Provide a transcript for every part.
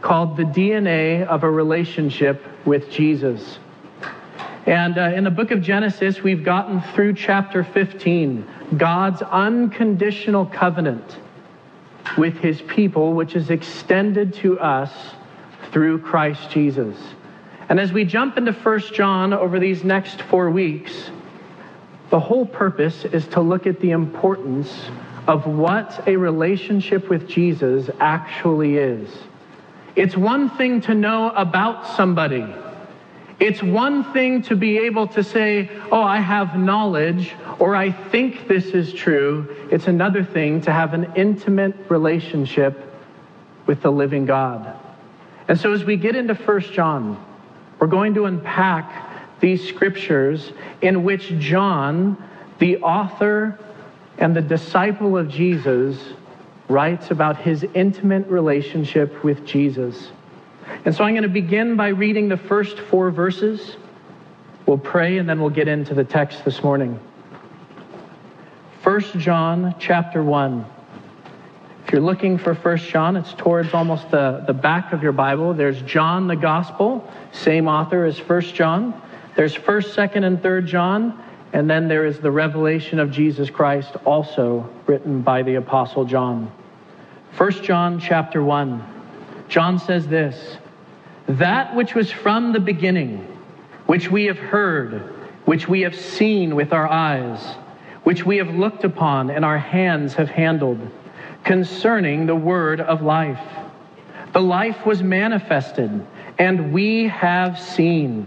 called The DNA of a Relationship with Jesus. And uh, in the book of Genesis, we've gotten through chapter 15, God's unconditional covenant with his people, which is extended to us through Christ Jesus. And as we jump into 1 John over these next four weeks, the whole purpose is to look at the importance of what a relationship with Jesus actually is. It's one thing to know about somebody. It's one thing to be able to say, oh, I have knowledge, or I think this is true. It's another thing to have an intimate relationship with the living God. And so as we get into 1 John, we're going to unpack these scriptures in which John, the author and the disciple of Jesus, writes about his intimate relationship with Jesus. And so I'm going to begin by reading the first four verses. We'll pray and then we'll get into the text this morning. 1 John chapter 1. If you're looking for 1 John, it's towards almost the, the back of your Bible. There's John the Gospel, same author as 1 John. There's 1st, 2nd, and 3rd John. And then there is the revelation of Jesus Christ, also written by the Apostle John. 1 John chapter 1. John says this That which was from the beginning, which we have heard, which we have seen with our eyes, which we have looked upon and our hands have handled, concerning the word of life. The life was manifested, and we have seen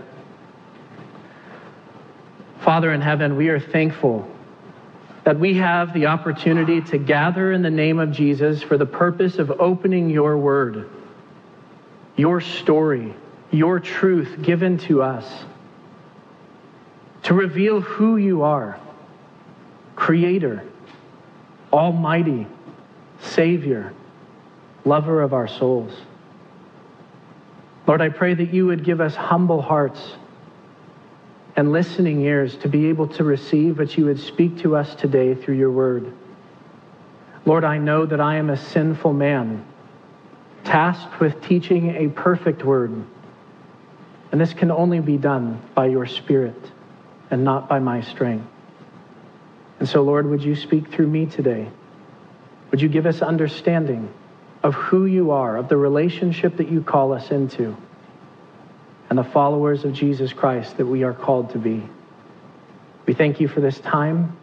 Father in heaven, we are thankful that we have the opportunity to gather in the name of Jesus for the purpose of opening your word, your story, your truth given to us, to reveal who you are Creator, Almighty, Savior, lover of our souls. Lord, I pray that you would give us humble hearts and listening ears to be able to receive what you would speak to us today through your word. Lord, I know that I am a sinful man, tasked with teaching a perfect word. And this can only be done by your Spirit and not by my strength. And so, Lord, would you speak through me today? Would you give us understanding of who you are, of the relationship that you call us into? And the followers of Jesus Christ that we are called to be. We thank you for this time.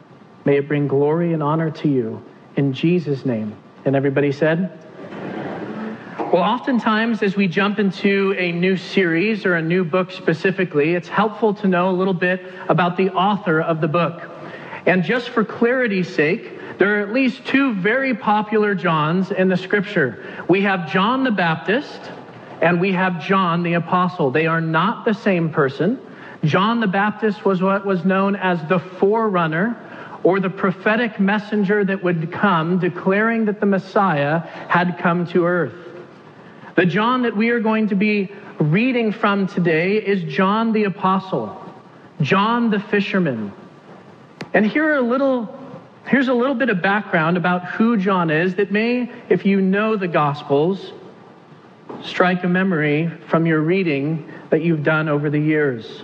May it bring glory and honor to you. In Jesus' name. And everybody said, well, oftentimes, as we jump into a new series or a new book specifically, it's helpful to know a little bit about the author of the book. And just for clarity's sake, there are at least two very popular Johns in the scripture. We have John the Baptist, and we have John the Apostle. They are not the same person. John the Baptist was what was known as the forerunner or the prophetic messenger that would come declaring that the Messiah had come to earth. The John that we are going to be reading from today is John the Apostle, John the fisherman. And here are a little here's a little bit of background about who John is that may if you know the gospels strike a memory from your reading that you've done over the years.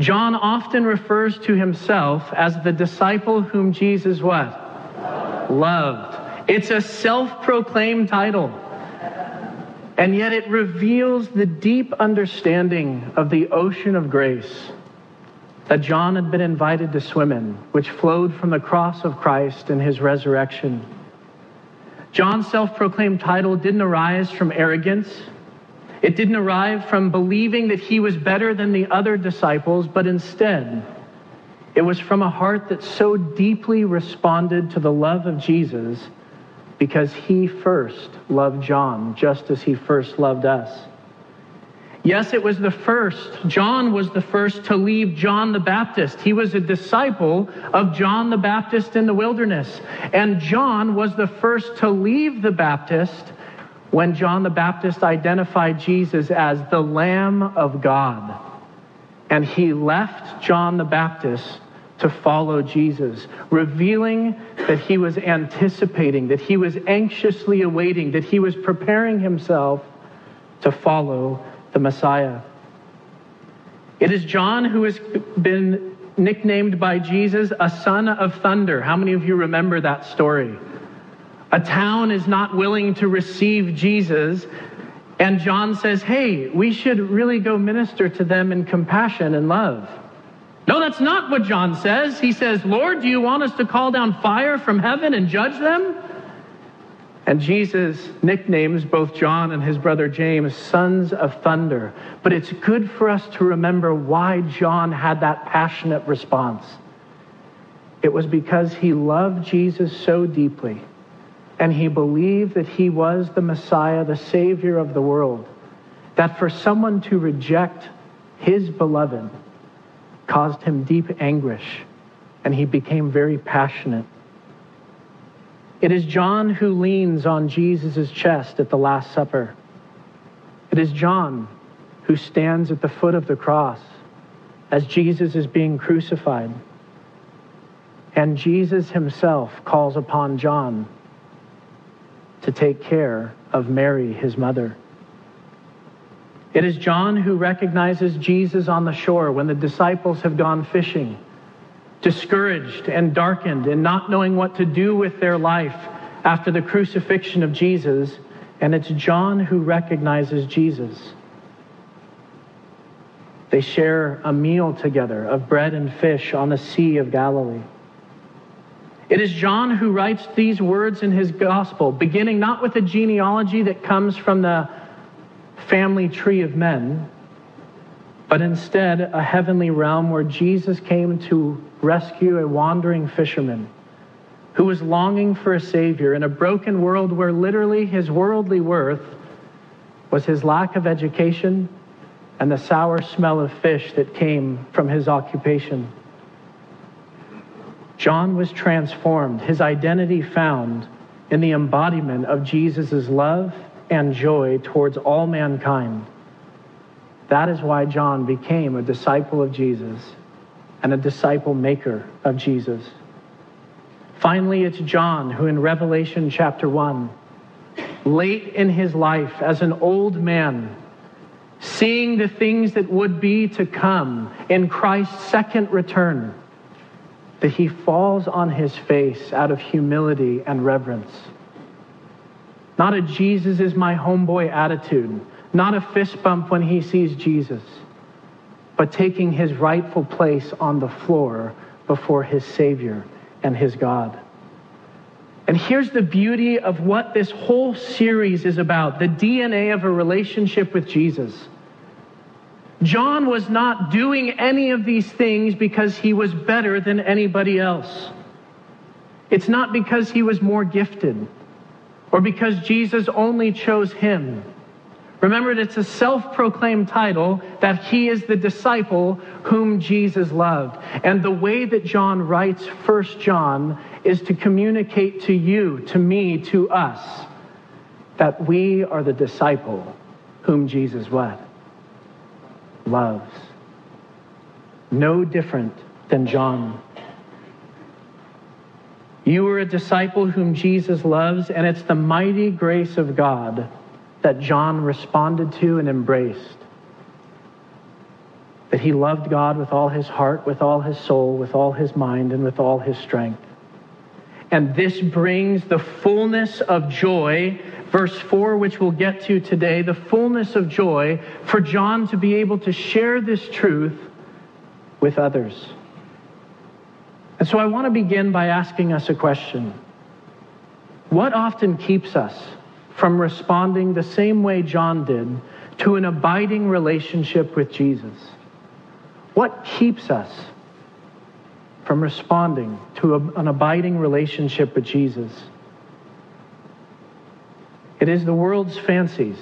John often refers to himself as the disciple whom Jesus what? Loved. It's a self-proclaimed title. And yet it reveals the deep understanding of the ocean of grace that John had been invited to swim in, which flowed from the cross of Christ and his resurrection. John's self proclaimed title didn't arise from arrogance. It didn't arrive from believing that he was better than the other disciples, but instead, it was from a heart that so deeply responded to the love of Jesus because he first loved John just as he first loved us. Yes, it was the first. John was the first to leave John the Baptist. He was a disciple of John the Baptist in the wilderness. And John was the first to leave the Baptist when John the Baptist identified Jesus as the Lamb of God. And he left John the Baptist to follow Jesus, revealing that he was anticipating, that he was anxiously awaiting, that he was preparing himself to follow the Messiah. It is John who has been nicknamed by Jesus a son of thunder. How many of you remember that story? A town is not willing to receive Jesus, and John says, Hey, we should really go minister to them in compassion and love. No, that's not what John says. He says, Lord, do you want us to call down fire from heaven and judge them? And Jesus nicknames both John and his brother James sons of thunder. But it's good for us to remember why John had that passionate response. It was because he loved Jesus so deeply, and he believed that he was the Messiah, the Savior of the world, that for someone to reject his beloved caused him deep anguish, and he became very passionate it is John who leans on Jesus' chest at the Last Supper. It is John who stands at the foot of the cross as Jesus is being crucified. And Jesus himself calls upon John to take care of Mary, his mother. It is John who recognizes Jesus on the shore when the disciples have gone fishing discouraged and darkened and not knowing what to do with their life after the crucifixion of Jesus. And it's John who recognizes Jesus. They share a meal together of bread and fish on the Sea of Galilee. It is John who writes these words in his gospel, beginning not with a genealogy that comes from the family tree of men, but instead a heavenly realm where Jesus came to rescue a wandering fisherman who was longing for a Savior in a broken world where literally his worldly worth was his lack of education and the sour smell of fish that came from his occupation. John was transformed, his identity found in the embodiment of Jesus' love and joy towards all mankind. That is why John became a disciple of Jesus and a disciple maker of Jesus. Finally, it's John who, in Revelation chapter 1, late in his life as an old man, seeing the things that would be to come in Christ's second return, that he falls on his face out of humility and reverence. Not a Jesus is my homeboy attitude not a fist bump when he sees Jesus, but taking his rightful place on the floor before his Savior and his God. And here's the beauty of what this whole series is about the DNA of a relationship with Jesus. John was not doing any of these things because he was better than anybody else. It's not because he was more gifted or because Jesus only chose him. Remember, it's a self proclaimed title that he is the disciple whom Jesus loved. And the way that John writes First John is to communicate to you, to me, to us, that we are the disciple whom Jesus what? Loves. No different than John. You are a disciple whom Jesus loves, and it's the mighty grace of God that John responded to and embraced. That he loved God with all his heart, with all his soul, with all his mind, and with all his strength. and this brings the fullness of joy. Verse 4, which we'll get to today, the fullness of joy for John to be able to share this truth with others. And so I want to begin by asking us a question What often keeps us from responding the same way John did to an abiding relationship with Jesus? What keeps us from responding to a, an abiding relationship with Jesus? It is the world's fancies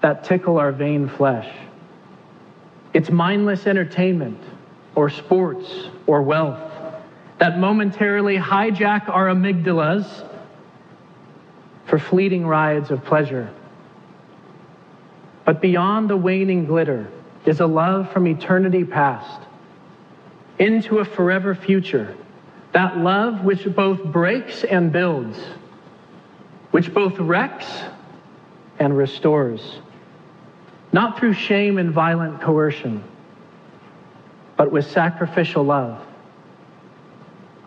that tickle our vain flesh. It's mindless entertainment or sports or wealth that momentarily hijack our amygdalas for fleeting rides of pleasure. But beyond the waning glitter is a love from eternity past into a forever future. That love which both breaks and builds, which both wrecks and restores, not through shame and violent coercion, but with sacrificial love,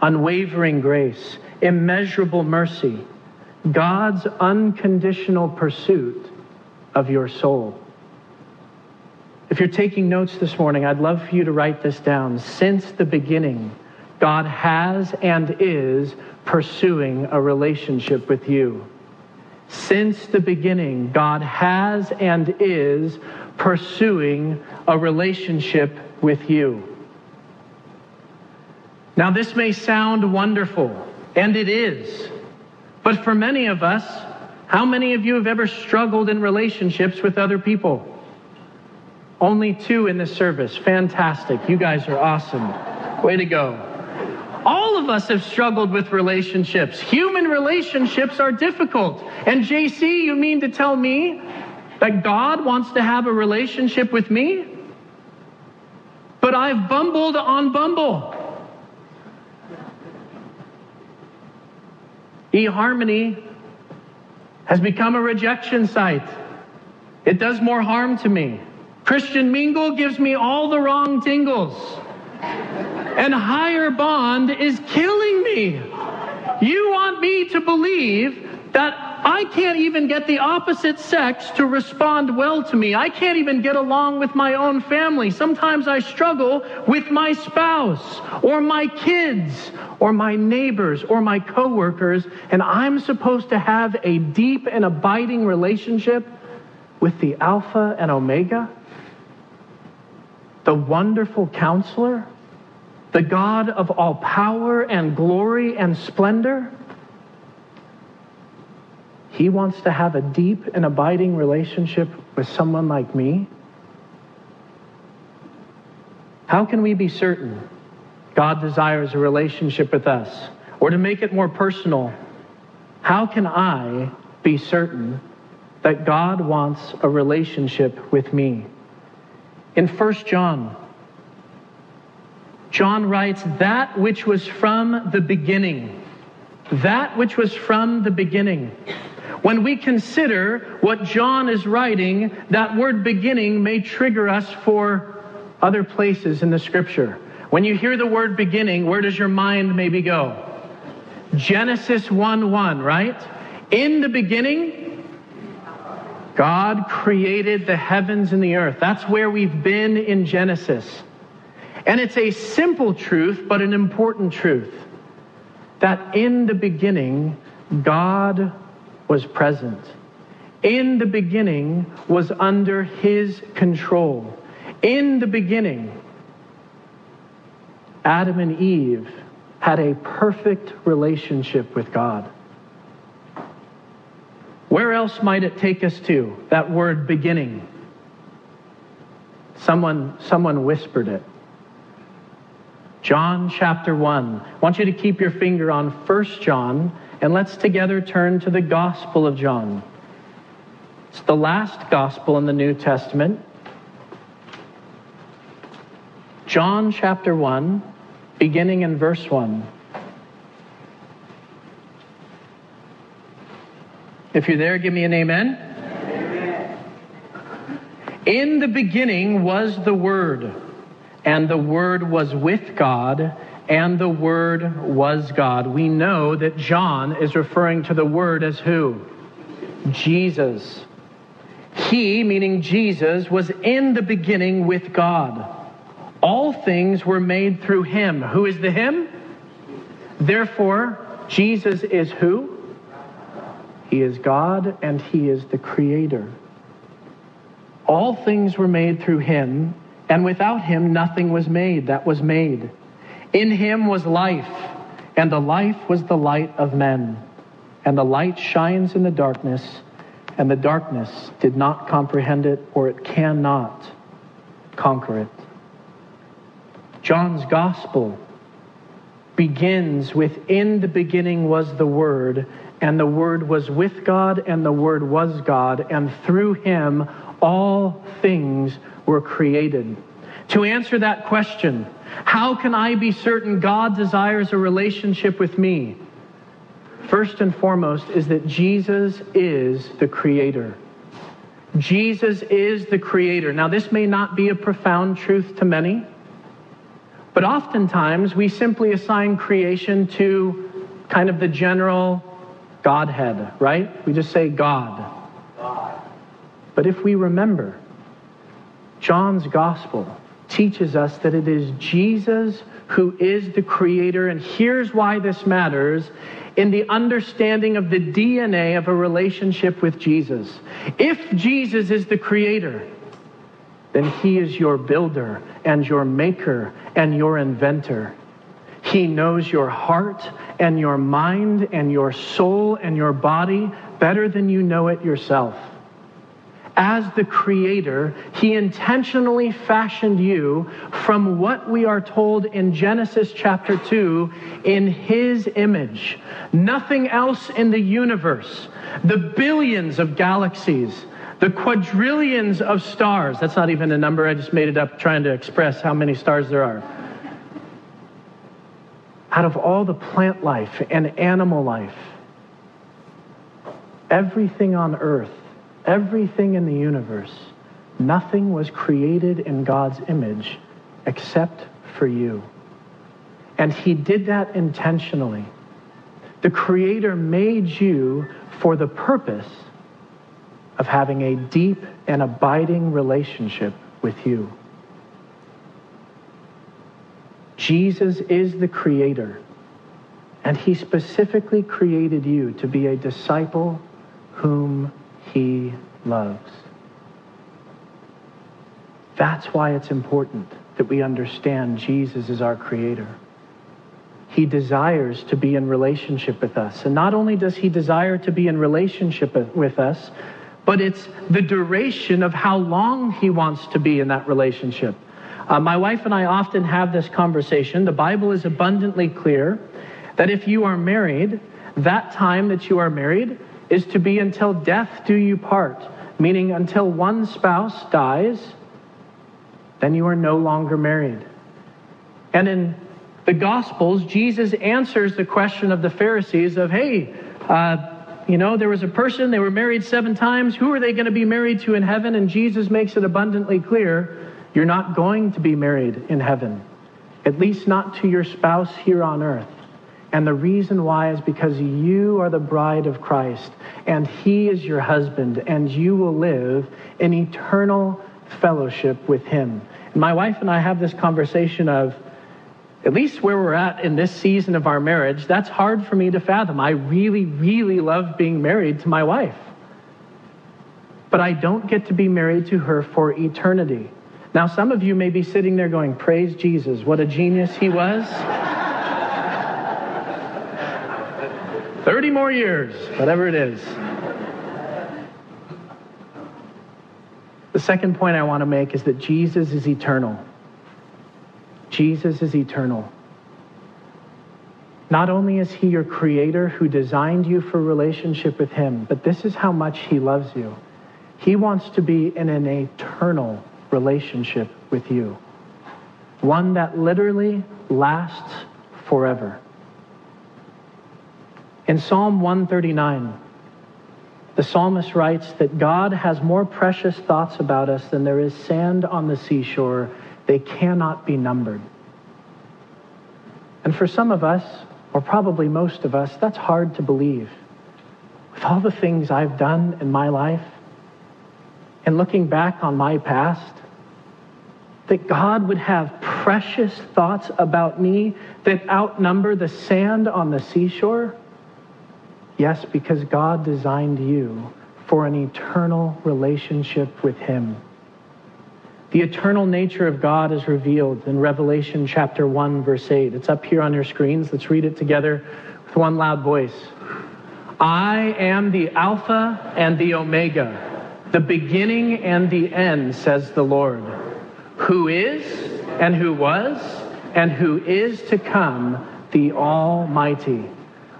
unwavering grace, immeasurable mercy, God's unconditional pursuit of your soul. If you're taking notes this morning, I'd love for you to write this down. Since the beginning, God has and is pursuing a relationship with you. Since the beginning, God has and is pursuing a relationship with you. Now, this may sound wonderful, and it is. But for many of us, how many of you have ever struggled in relationships with other people? Only two in this service. Fantastic. You guys are awesome. Way to go. All of us have struggled with relationships. Human relationships are difficult. And JC, you mean to tell me that God wants to have a relationship with me? But I've bumbled on Bumble. eHarmony has become a rejection site. It does more harm to me. Christian Mingle gives me all the wrong tingles. And Higher Bond is killing me. You want me to believe that I can't even get the opposite sex to respond well to me. I can't even get along with my own family. Sometimes I struggle with my spouse or my kids or my neighbors or my coworkers, and I'm supposed to have a deep and abiding relationship with the Alpha and Omega, the wonderful counselor, the God of all power and glory and splendor. He wants to have a deep and abiding relationship with someone like me? How can we be certain God desires a relationship with us? Or to make it more personal, how can I be certain that God wants a relationship with me? In 1 John, John writes, That which was from the beginning, that which was from the beginning. When we consider what John is writing, that word beginning may trigger us for other places in the scripture. When you hear the word beginning, where does your mind maybe go? Genesis 1 1, right? In the beginning, God created the heavens and the earth. That's where we've been in Genesis. And it's a simple truth, but an important truth that in the beginning, God was present. In the beginning was under his control. In the beginning, Adam and Eve had a perfect relationship with God. Where else might it take us to, that word beginning? Someone, someone whispered it. John chapter 1. I want you to keep your finger on 1 John and let's together turn to the Gospel of John. It's the last Gospel in the New Testament. John chapter 1, beginning in verse 1. If you're there, give me an amen. amen. In the beginning was the Word, and the Word was with God and the Word was God. We know that John is referring to the Word as who? Jesus. He, meaning Jesus, was in the beginning with God. All things were made through him. Who is the him? Therefore, Jesus is who? He is God and he is the creator. All things were made through him, and without him nothing was made that was made. In him was life, and the life was the light of men. And the light shines in the darkness, and the darkness did not comprehend it, or it cannot conquer it. John's gospel begins with In the beginning was the Word, and the Word was with God, and the Word was God, and through him all things were created. To answer that question, how can I be certain God desires a relationship with me? First and foremost is that Jesus is the Creator. Jesus is the Creator. Now, this may not be a profound truth to many, but oftentimes we simply assign creation to kind of the general Godhead, right? We just say God. But if we remember, John's gospel teaches us that it is Jesus who is the creator. And here's why this matters in the understanding of the DNA of a relationship with Jesus. If Jesus is the creator, then he is your builder and your maker and your inventor. He knows your heart and your mind and your soul and your body better than you know it yourself as the creator, he intentionally fashioned you from what we are told in Genesis chapter 2 in his image. Nothing else in the universe, the billions of galaxies, the quadrillions of stars. That's not even a number, I just made it up trying to express how many stars there are. Out of all the plant life and animal life, everything on earth everything in the universe, nothing was created in God's image except for you. And He did that intentionally. The Creator made you for the purpose of having a deep and abiding relationship with you. Jesus is the Creator, and He specifically created you to be a disciple whom he loves. That's why it's important that we understand Jesus is our creator. He desires to be in relationship with us. And not only does he desire to be in relationship with us, but it's the duration of how long he wants to be in that relationship. Uh, my wife and I often have this conversation. The Bible is abundantly clear that if you are married, that time that you are married is to be until death do you part, meaning until one spouse dies, then you are no longer married. And in the Gospels, Jesus answers the question of the Pharisees of, hey, uh, you know, there was a person, they were married seven times. Who are they going to be married to in heaven? And Jesus makes it abundantly clear you're not going to be married in heaven, at least not to your spouse here on earth. And the reason why is because you are the bride of Christ and he is your husband and you will live in eternal fellowship with him. And my wife and I have this conversation of, at least where we're at in this season of our marriage, that's hard for me to fathom. I really, really love being married to my wife. But I don't get to be married to her for eternity. Now, some of you may be sitting there going, Praise Jesus, what a genius he was. 30 more years, whatever it is. The second point I want to make is that Jesus is eternal. Jesus is eternal. Not only is he your creator who designed you for relationship with him, but this is how much he loves you. He wants to be in an eternal relationship with you, one that literally lasts forever. In Psalm 139, the psalmist writes that God has more precious thoughts about us than there is sand on the seashore. They cannot be numbered. And for some of us, or probably most of us, that's hard to believe. With all the things I've done in my life, and looking back on my past, that God would have precious thoughts about me that outnumber the sand on the seashore? Yes, because God designed you for an eternal relationship with Him. The eternal nature of God is revealed in Revelation chapter 1, verse 8. It's up here on your screens. Let's read it together with one loud voice. I am the Alpha and the Omega, the beginning and the end, says the Lord, who is and who was and who is to come, the Almighty.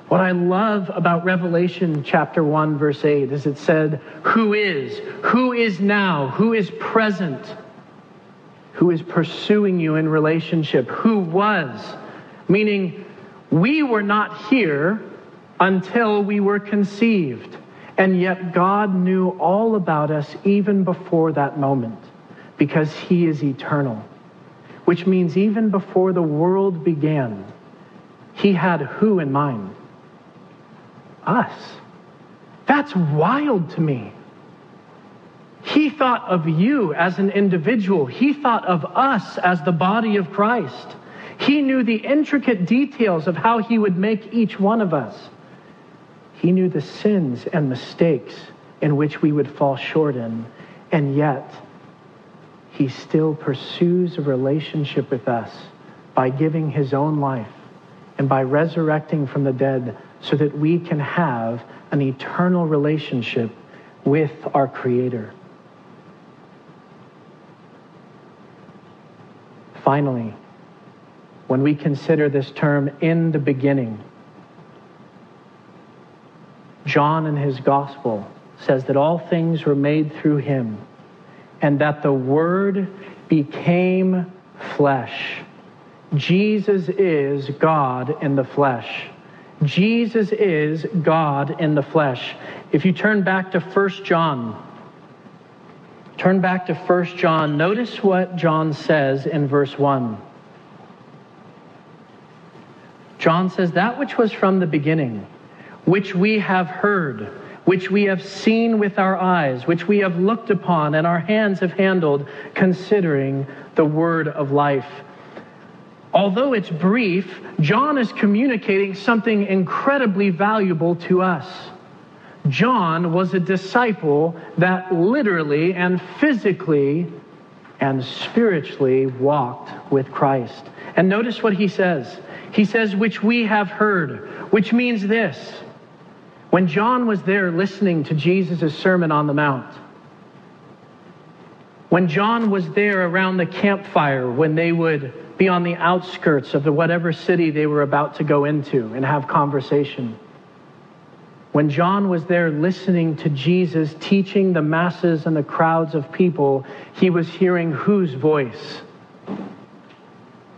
What I love about Revelation chapter 1, verse 8 is it said, Who is, who is now, who is present who is pursuing you in relationship, who was, meaning we were not here until we were conceived. And yet God knew all about us even before that moment because He is eternal, which means even before the world began, He had who in mind? Us. That's wild to me. He thought of you as an individual. He thought of us as the body of Christ. He knew the intricate details of how he would make each one of us. He knew the sins and mistakes in which we would fall short in. And yet, he still pursues a relationship with us by giving his own life and by resurrecting from the dead so that we can have an eternal relationship with our Creator. Finally, when we consider this term in the beginning, John in his gospel says that all things were made through him and that the word became flesh. Jesus is God in the flesh. Jesus is God in the flesh. If you turn back to 1 John Turn back to 1 John. Notice what John says in verse 1. John says, That which was from the beginning, which we have heard, which we have seen with our eyes, which we have looked upon, and our hands have handled, considering the word of life. Although it's brief, John is communicating something incredibly valuable to us. John was a disciple that literally and physically and spiritually walked with Christ. And notice what he says. He says, which we have heard, which means this. When John was there listening to Jesus' Sermon on the Mount, when John was there around the campfire, when they would be on the outskirts of the whatever city they were about to go into and have conversation, when John was there listening to Jesus teaching the masses and the crowds of people, he was hearing whose voice?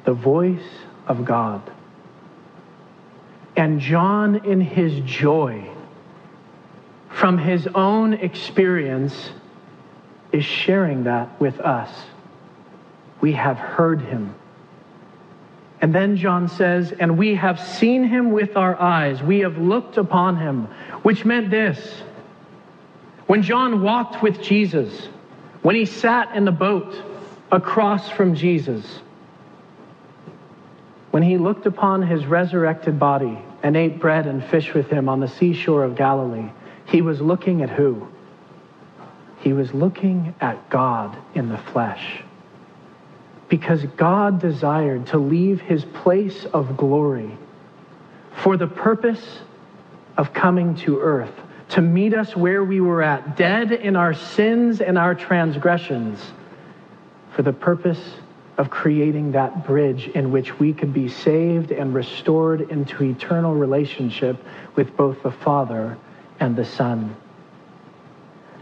The voice of God. And John, in his joy, from his own experience, is sharing that with us. We have heard him. And then John says, and we have seen him with our eyes. We have looked upon him, which meant this. When John walked with Jesus, when he sat in the boat across from Jesus, when he looked upon his resurrected body and ate bread and fish with him on the seashore of Galilee, he was looking at who? He was looking at God in the flesh because God desired to leave his place of glory for the purpose of coming to earth, to meet us where we were at, dead in our sins and our transgressions, for the purpose of creating that bridge in which we could be saved and restored into eternal relationship with both the Father and the Son.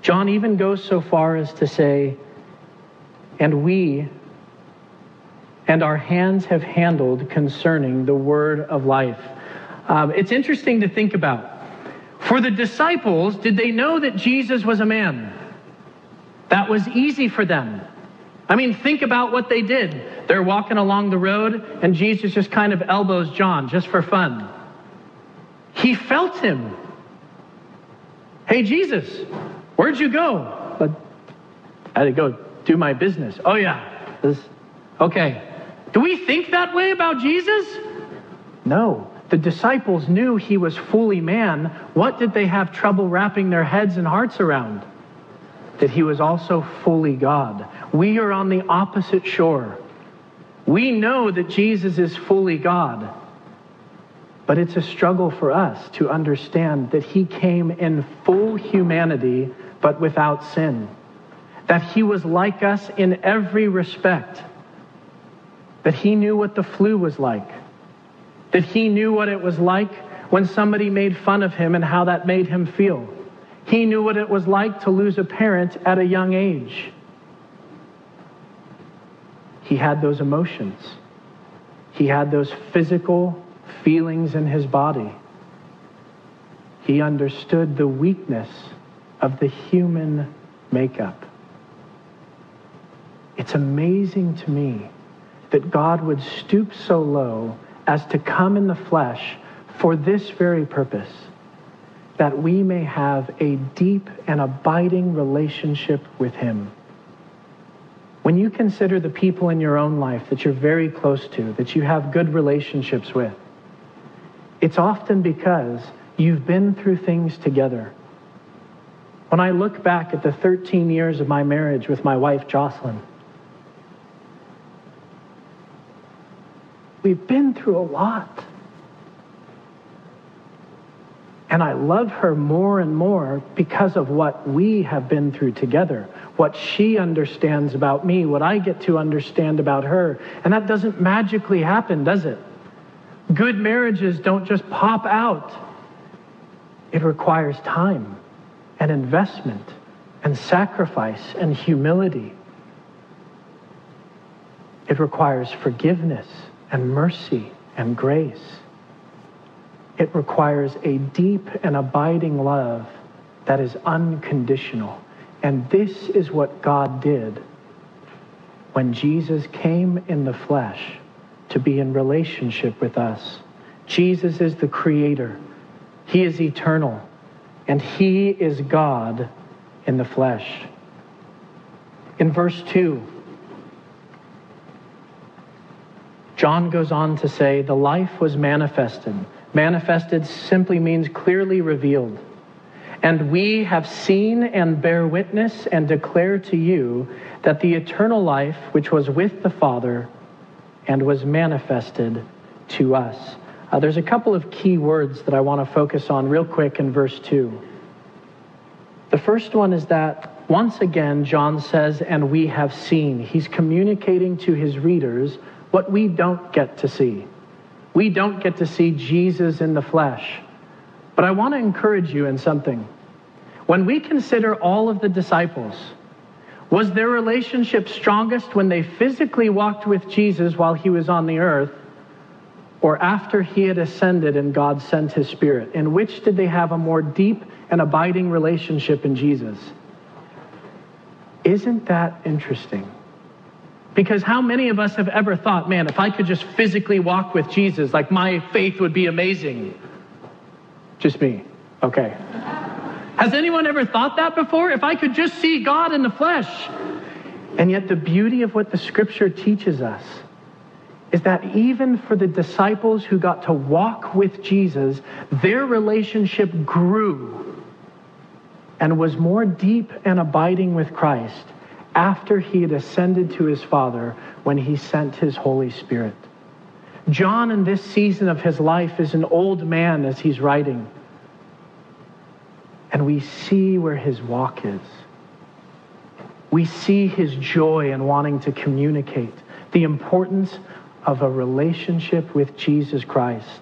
John even goes so far as to say, and we and our hands have handled concerning the word of life. Um, it's interesting to think about. For the disciples, did they know that Jesus was a man? That was easy for them. I mean, think about what they did. They're walking along the road, and Jesus just kind of elbows John just for fun. He felt him. Hey, Jesus, where'd you go? But I had to go do my business. Oh, yeah. This, okay. Do we think that way about Jesus? No. The disciples knew he was fully man. What did they have trouble wrapping their heads and hearts around? That he was also fully God. We are on the opposite shore. We know that Jesus is fully God. But it's a struggle for us to understand that he came in full humanity, but without sin. That he was like us in every respect. That he knew what the flu was like that he knew what it was like when somebody made fun of him and how that made him feel. He knew what it was like to lose a parent at a young age. He had those emotions. He had those physical feelings in his body. He understood the weakness of the human makeup. It's amazing to me that God would stoop so low as to come in the flesh for this very purpose, that we may have a deep and abiding relationship with Him. When you consider the people in your own life that you're very close to, that you have good relationships with, it's often because you've been through things together. When I look back at the 13 years of my marriage with my wife, Jocelyn, We've been through a lot. And I love her more and more because of what we have been through together, what she understands about me, what I get to understand about her. And that doesn't magically happen, does it? Good marriages don't just pop out, it requires time and investment and sacrifice and humility. It requires forgiveness and mercy and grace. It requires a deep and abiding love that is unconditional. And this is what God did when Jesus came in the flesh to be in relationship with us. Jesus is the creator. He is eternal. And he is God in the flesh. In verse 2, John goes on to say, the life was manifested. Manifested simply means clearly revealed. And we have seen and bear witness and declare to you that the eternal life which was with the Father and was manifested to us. Uh, there's a couple of key words that I want to focus on real quick in verse 2. The first one is that once again, John says, and we have seen. He's communicating to his readers what we don't get to see. We don't get to see Jesus in the flesh. But I want to encourage you in something. When we consider all of the disciples, was their relationship strongest when they physically walked with Jesus while he was on the earth, or after he had ascended and God sent his Spirit? In which did they have a more deep and abiding relationship in Jesus? Isn't that interesting? Because how many of us have ever thought, man, if I could just physically walk with Jesus, like my faith would be amazing? Just me. Okay. Has anyone ever thought that before? If I could just see God in the flesh. And yet, the beauty of what the scripture teaches us is that even for the disciples who got to walk with Jesus, their relationship grew and was more deep and abiding with Christ after he had ascended to his Father when he sent his Holy Spirit. John, in this season of his life, is an old man as he's writing. And we see where his walk is. We see his joy in wanting to communicate the importance of a relationship with Jesus Christ.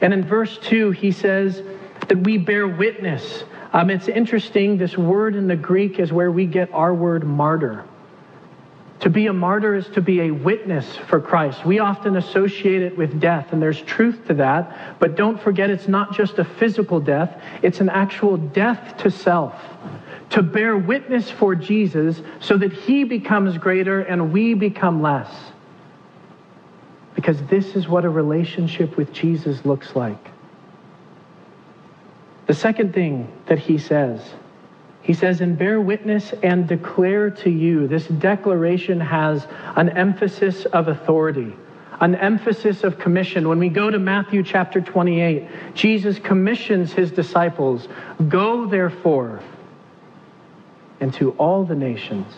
And in verse 2, he says that we bear witness um, it's interesting, this word in the Greek is where we get our word martyr. To be a martyr is to be a witness for Christ. We often associate it with death, and there's truth to that. But don't forget, it's not just a physical death, it's an actual death to self, to bear witness for Jesus so that he becomes greater and we become less. Because this is what a relationship with Jesus looks like. The second thing that he says, he says, and bear witness and declare to you. This declaration has an emphasis of authority, an emphasis of commission. When we go to Matthew chapter 28, Jesus commissions his disciples Go therefore into all the nations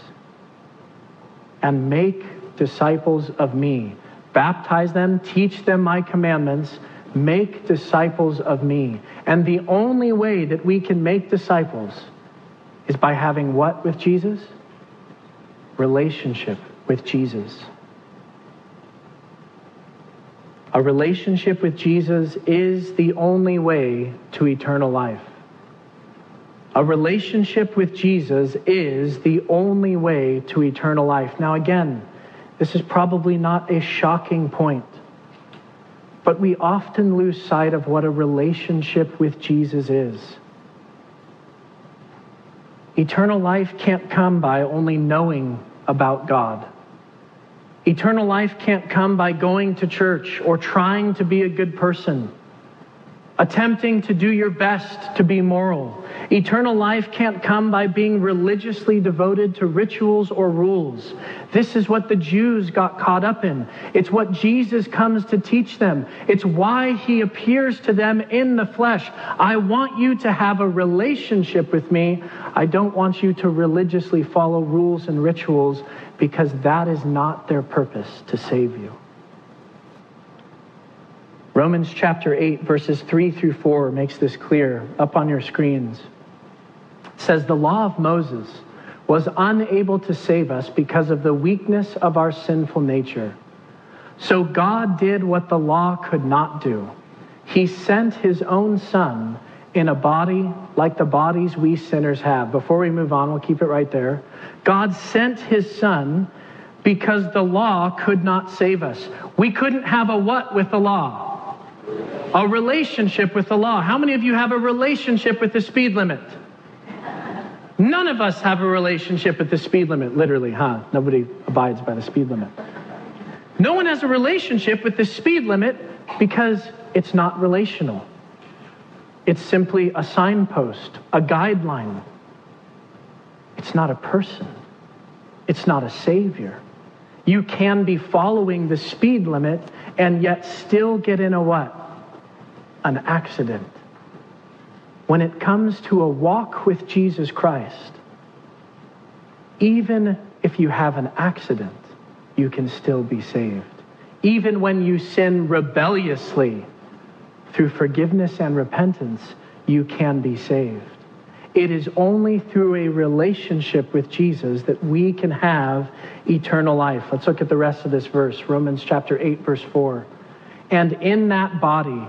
and make disciples of me. Baptize them, teach them my commandments, make disciples of me. And the only way that we can make disciples is by having what with Jesus? Relationship with Jesus. A relationship with Jesus is the only way to eternal life. A relationship with Jesus is the only way to eternal life. Now, again, this is probably not a shocking point, but we often lose sight of what a relationship with Jesus is. Eternal life can't come by only knowing about God. Eternal life can't come by going to church or trying to be a good person attempting to do your best to be moral. Eternal life can't come by being religiously devoted to rituals or rules. This is what the Jews got caught up in. It's what Jesus comes to teach them. It's why he appears to them in the flesh. I want you to have a relationship with me. I don't want you to religiously follow rules and rituals because that is not their purpose to save you. Romans chapter 8, verses 3 through 4 makes this clear up on your screens. It says, The law of Moses was unable to save us because of the weakness of our sinful nature. So God did what the law could not do. He sent his own son in a body like the bodies we sinners have. Before we move on, we'll keep it right there. God sent his son because the law could not save us. We couldn't have a what with the law? A relationship with the law. How many of you have a relationship with the speed limit? None of us have a relationship with the speed limit, literally, huh? Nobody abides by the speed limit. No one has a relationship with the speed limit because it's not relational. It's simply a signpost, a guideline. It's not a person. It's not a savior. You can be following the speed limit and yet still get in a what? An accident. When it comes to a walk with Jesus Christ, even if you have an accident, you can still be saved. Even when you sin rebelliously, through forgiveness and repentance, you can be saved. It is only through a relationship with Jesus that we can have eternal life. Let's look at the rest of this verse, Romans chapter 8, verse 4. And in that body,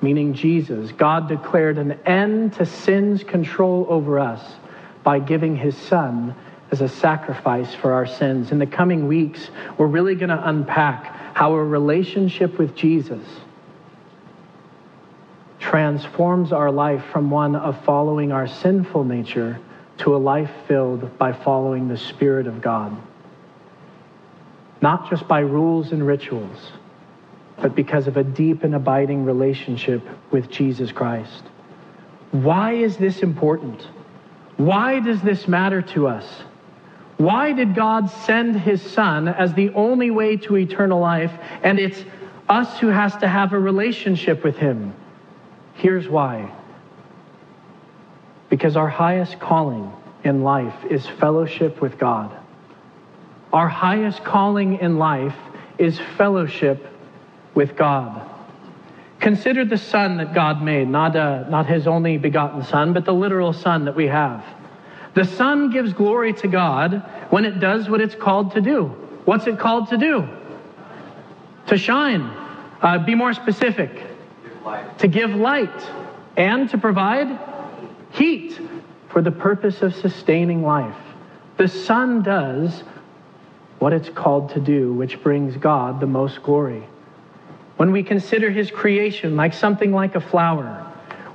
meaning Jesus, God declared an end to sin's control over us by giving his son as a sacrifice for our sins. In the coming weeks, we're really going to unpack how a relationship with Jesus transforms our life from one of following our sinful nature to a life filled by following the Spirit of God. Not just by rules and rituals but because of a deep and abiding relationship with Jesus Christ. Why is this important? Why does this matter to us? Why did God send his son as the only way to eternal life, and it's us who has to have a relationship with him? Here's why. Because our highest calling in life is fellowship with God. Our highest calling in life is fellowship with God. Consider the sun that God made, not, uh, not his only begotten Son, but the literal sun that we have. The sun gives glory to God when it does what it's called to do. What's it called to do? To shine. Uh, be more specific. Give to give light and to provide heat for the purpose of sustaining life. The sun does what it's called to do, which brings God the most glory. When we consider his creation like something like a flower,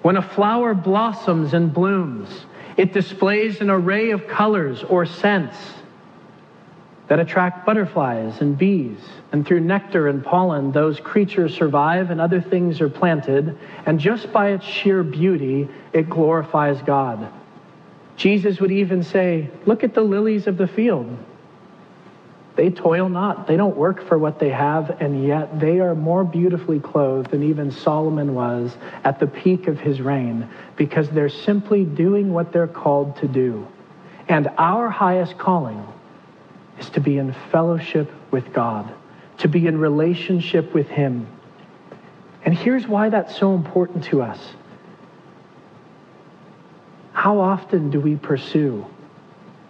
when a flower blossoms and blooms, It displays an array of colors or scents that attract butterflies and bees. And through nectar and pollen, those creatures survive and other things are planted. And just by its sheer beauty, it glorifies God. Jesus would even say, Look at the lilies of the field. They toil not, they don't work for what they have, and yet they are more beautifully clothed than even Solomon was at the peak of his reign because they're simply doing what they're called to do. And our highest calling is to be in fellowship with God, to be in relationship with Him. And here's why that's so important to us. How often do we pursue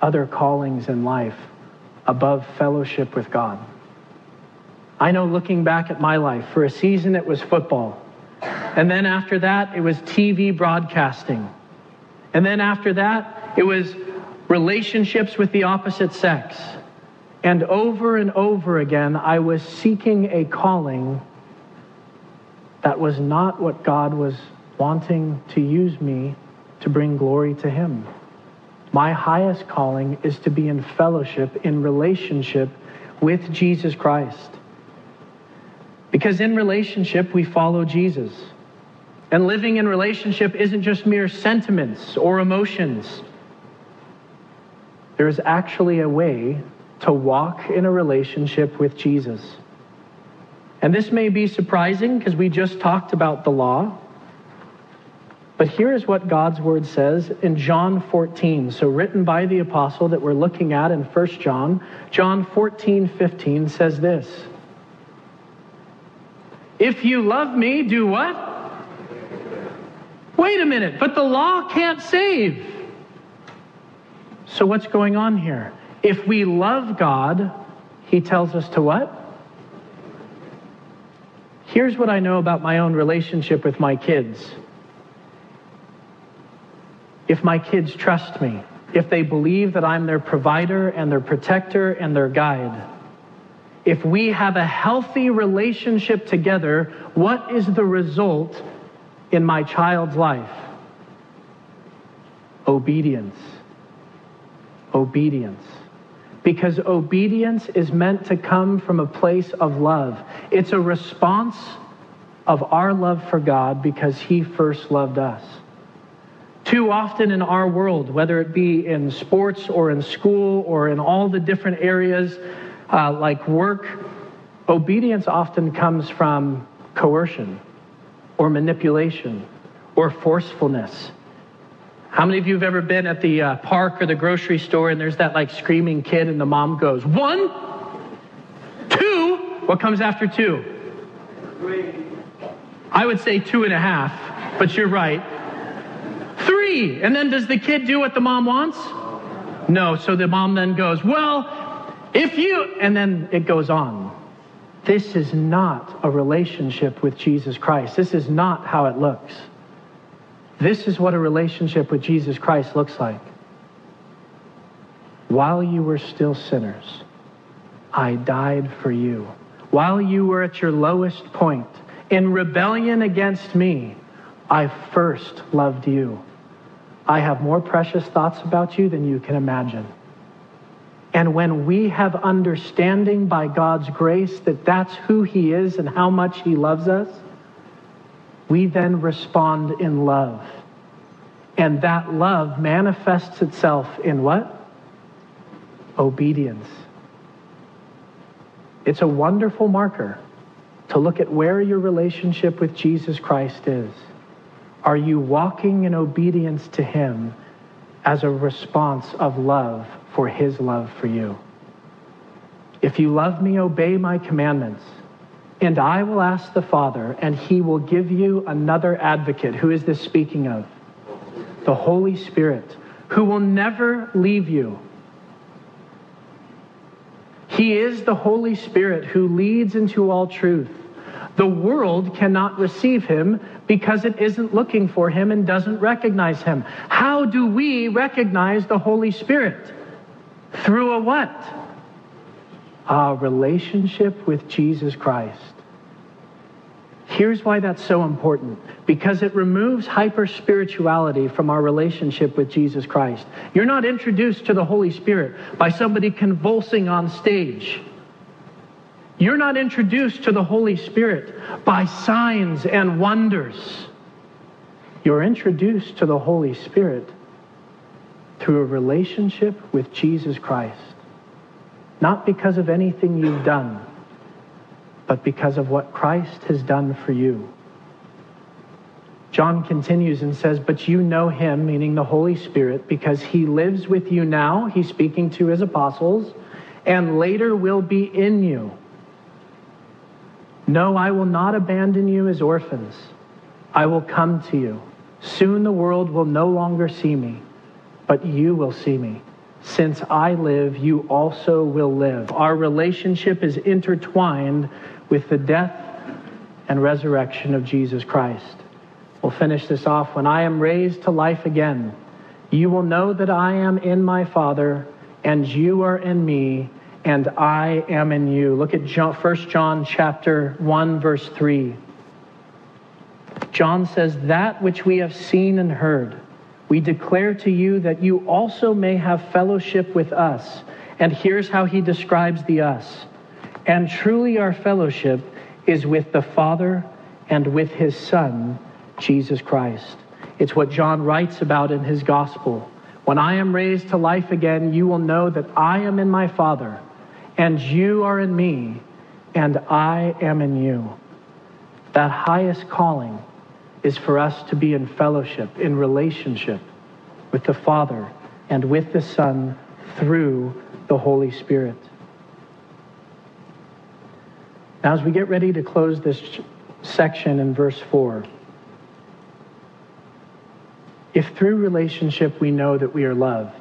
other callings in life above fellowship with God? I know looking back at my life, for a season it was football. And then after that, it was TV broadcasting. And then after that, it was relationships with the opposite sex. And over and over again, I was seeking a calling that was not what God was wanting to use me to bring glory to Him. My highest calling is to be in fellowship, in relationship with Jesus Christ. Because in relationship, we follow Jesus. And living in relationship isn't just mere sentiments or emotions. There is actually a way to walk in a relationship with Jesus. And this may be surprising because we just talked about the law. But here is what God's word says in John 14. So, written by the apostle that we're looking at in 1 John, John 14, 15 says this If you love me, do what? Wait a minute, but the law can't save. So, what's going on here? If we love God, he tells us to what? Here's what I know about my own relationship with my kids. If my kids trust me, if they believe that I'm their provider and their protector and their guide, if we have a healthy relationship together, what is the result in my child's life? Obedience. Obedience because obedience is meant to come from a place of love. It's a response of our love for God because He first loved us. Too often in our world, whether it be in sports or in school or in all the different areas uh, like work, obedience often comes from coercion or manipulation or forcefulness how many of you have ever been at the uh, park or the grocery store and there's that like screaming kid and the mom goes, one, two, what comes after two? Three. I would say two and a half, but you're right. And then does the kid do what the mom wants? No. So the mom then goes, well, if you, and then it goes on. This is not a relationship with Jesus Christ. This is not how it looks. This is what a relationship with Jesus Christ looks like. While you were still sinners, I died for you. While you were at your lowest point, in rebellion against me, I first loved you. I have more precious thoughts about you than you can imagine. And when we have understanding by God's grace that that's who He is and how much He loves us, we then respond in love. And that love manifests itself in what? Obedience. It's a wonderful marker to look at where your relationship with Jesus Christ is. Are you walking in obedience to Him as a response of love for His love for you? If you love me, obey my commandments. And I will ask the Father, and he will give you another advocate. Who is this speaking of? The Holy Spirit, who will never leave you. He is the Holy Spirit who leads into all truth. The world cannot receive him because it isn't looking for him and doesn't recognize him. How do we recognize the Holy Spirit? Through a what? A relationship with Jesus Christ. Here's why that's so important because it removes hyper spirituality from our relationship with Jesus Christ. You're not introduced to the Holy Spirit by somebody convulsing on stage. You're not introduced to the Holy Spirit by signs and wonders. You're introduced to the Holy Spirit through a relationship with Jesus Christ. Not because of anything you've done, but because of what Christ has done for you. John continues and says, But you know him, meaning the Holy Spirit, because he lives with you now. He's speaking to his apostles, and later will be in you. No, I will not abandon you as orphans. I will come to you. Soon the world will no longer see me, but you will see me. Since I live, you also will live. Our relationship is intertwined with the death and resurrection of Jesus Christ. We'll finish this off. When I am raised to life again, you will know that I am in my Father, and you are in me, and I am in you. Look at John, 1 John chapter 1 verse 3. John says, "That which we have seen and heard, we declare to you that you also may have fellowship with us." And here's how he describes the us. And truly our fellowship is with the Father and with his Son, Jesus Christ. It's what John writes about in his gospel. When I am raised to life again, you will know that I am in my Father and you are in me, and I am in you. That highest calling is for us to be in fellowship, in relationship with the Father and with the Son through the Holy Spirit. Now, as we get ready to close this section in verse 4, if through relationship we know that we are loved,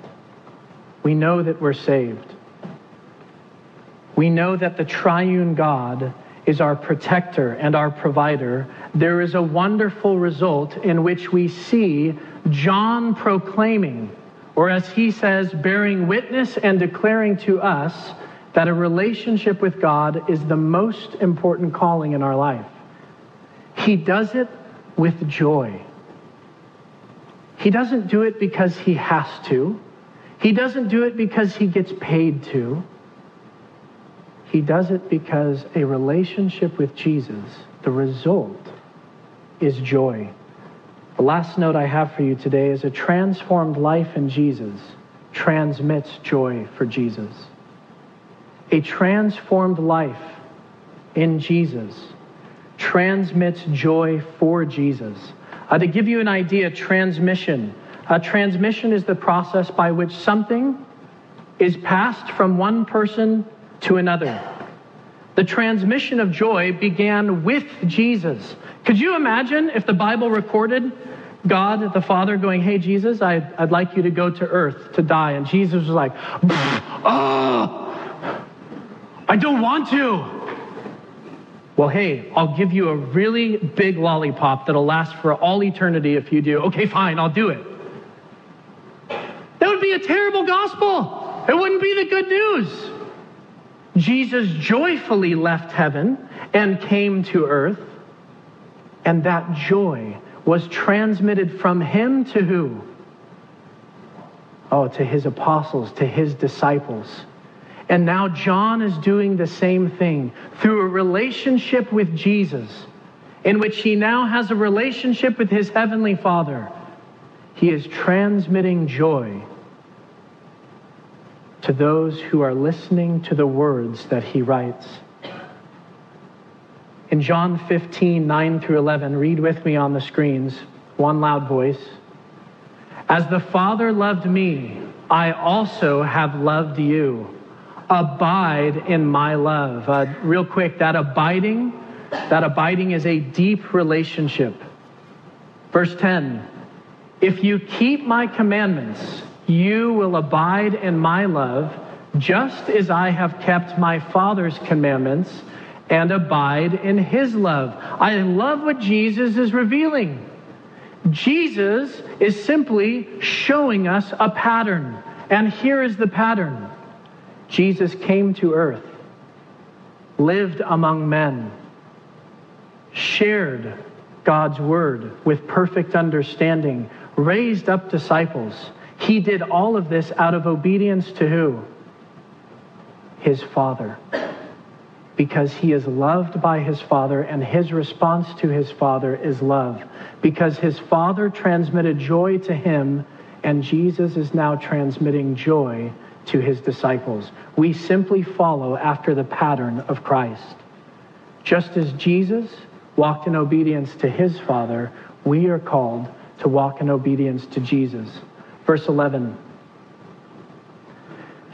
we know that we're saved, we know that the triune God is our protector and our provider. There is a wonderful result in which we see John proclaiming, or as he says, bearing witness and declaring to us that a relationship with God is the most important calling in our life. He does it with joy. He doesn't do it because he has to. He doesn't do it because he gets paid to. He does it because a relationship with Jesus, the result is joy. The last note I have for you today is a transformed life in Jesus transmits joy for Jesus. A transformed life in Jesus transmits joy for Jesus. Uh, to give you an idea, transmission. A transmission is the process by which something is passed from one person to another. The transmission of joy began with Jesus. Could you imagine if the Bible recorded God the Father going, Hey, Jesus, I'd, I'd like you to go to earth to die? And Jesus was like, Oh, I don't want to. Well, hey, I'll give you a really big lollipop that'll last for all eternity if you do. Okay, fine, I'll do it. That would be a terrible gospel. It wouldn't be the good news. Jesus joyfully left heaven and came to earth, and that joy was transmitted from him to who? Oh, to his apostles, to his disciples. And now John is doing the same thing through a relationship with Jesus, in which he now has a relationship with his heavenly Father. He is transmitting joy to those who are listening to the words that he writes. In John 15, 9 through 11, read with me on the screens, one loud voice. As the Father loved me, I also have loved you. Abide in my love. Uh, real quick, that abiding, that abiding is a deep relationship. Verse 10 If you keep my commandments, you will abide in my love, just as I have kept my Father's commandments and abide in his love. I love what Jesus is revealing. Jesus is simply showing us a pattern. And here is the pattern Jesus came to earth, lived among men, shared God's word with perfect understanding, raised up disciples. He did all of this out of obedience to who? His Father. Because he is loved by his Father, and his response to his Father is love. Because his Father transmitted joy to him, and Jesus is now transmitting joy to his disciples. We simply follow after the pattern of Christ. Just as Jesus walked in obedience to his Father, we are called to walk in obedience to Jesus. Verse 11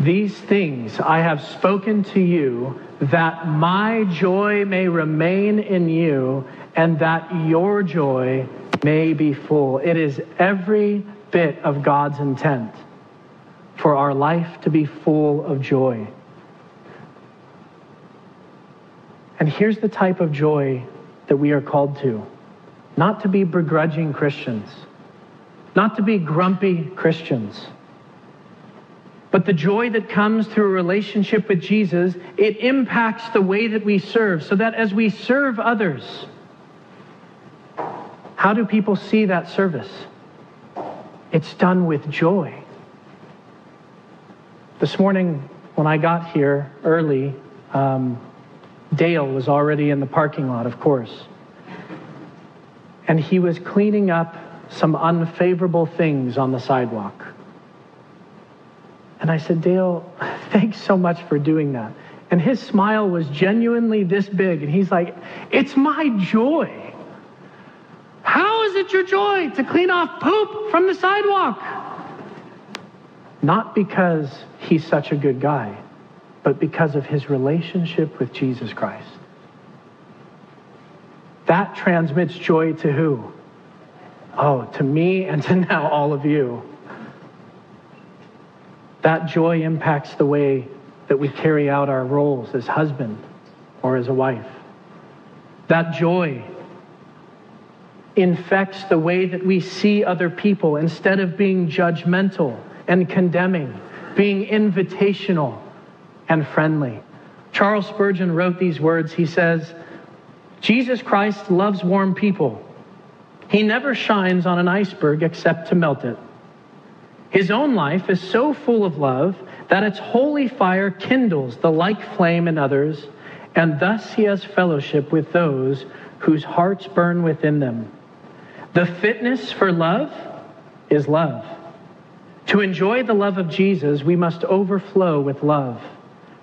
These things I have spoken to you, that my joy may remain in you, and that your joy may be full. It is every bit of God's intent for our life to be full of joy. And here's the type of joy that we are called to not to be begrudging Christians, not to be grumpy Christians. But the joy that comes through a relationship with Jesus, it impacts the way that we serve, so that as we serve others, how do people see that service? It's done with joy. This morning, when I got here early, um, Dale was already in the parking lot, of course. And he was cleaning up some unfavorable things on the sidewalk. And I said, Dale, thanks so much for doing that. And his smile was genuinely this big. And he's like, It's my joy. How is it your joy to clean off poop from the sidewalk? Not because he's such a good guy but because of his relationship with Jesus Christ. That transmits joy to who? Oh, to me and to now all of you. That joy impacts the way that we carry out our roles as husband or as a wife. That joy infects the way that we see other people instead of being judgmental and condemning, being invitational and friendly. Charles Spurgeon wrote these words. He says, Jesus Christ loves warm people. He never shines on an iceberg except to melt it. His own life is so full of love that its holy fire kindles the like flame in others, and thus he has fellowship with those whose hearts burn within them. The fitness for love is love. To enjoy the love of Jesus, we must overflow with love.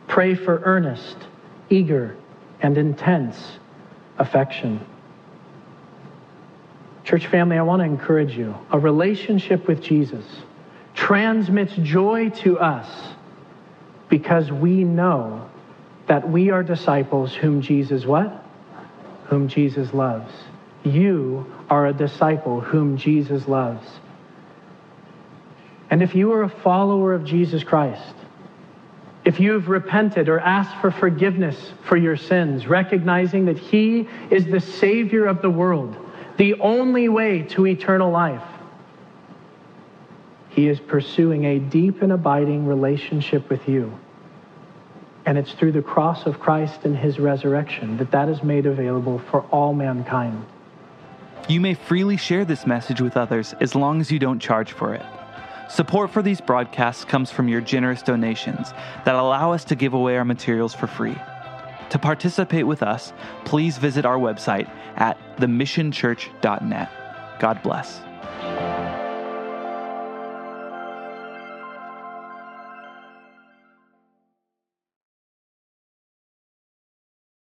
Pray for earnest, eager, and intense affection. Church family, I want to encourage you. A relationship with Jesus transmits joy to us because we know that we are disciples whom Jesus what? Whom Jesus loves. You are a disciple whom Jesus loves. And if you are a follower of Jesus Christ, if you've repented or asked for forgiveness for your sins, recognizing that He is the Savior of the world, the only way to eternal life, He is pursuing a deep and abiding relationship with you. And it's through the cross of Christ and His resurrection that that is made available for all mankind. You may freely share this message with others as long as you don't charge for it. Support for these broadcasts comes from your generous donations that allow us to give away our materials for free. To participate with us, please visit our website at themissionchurch.net. God bless.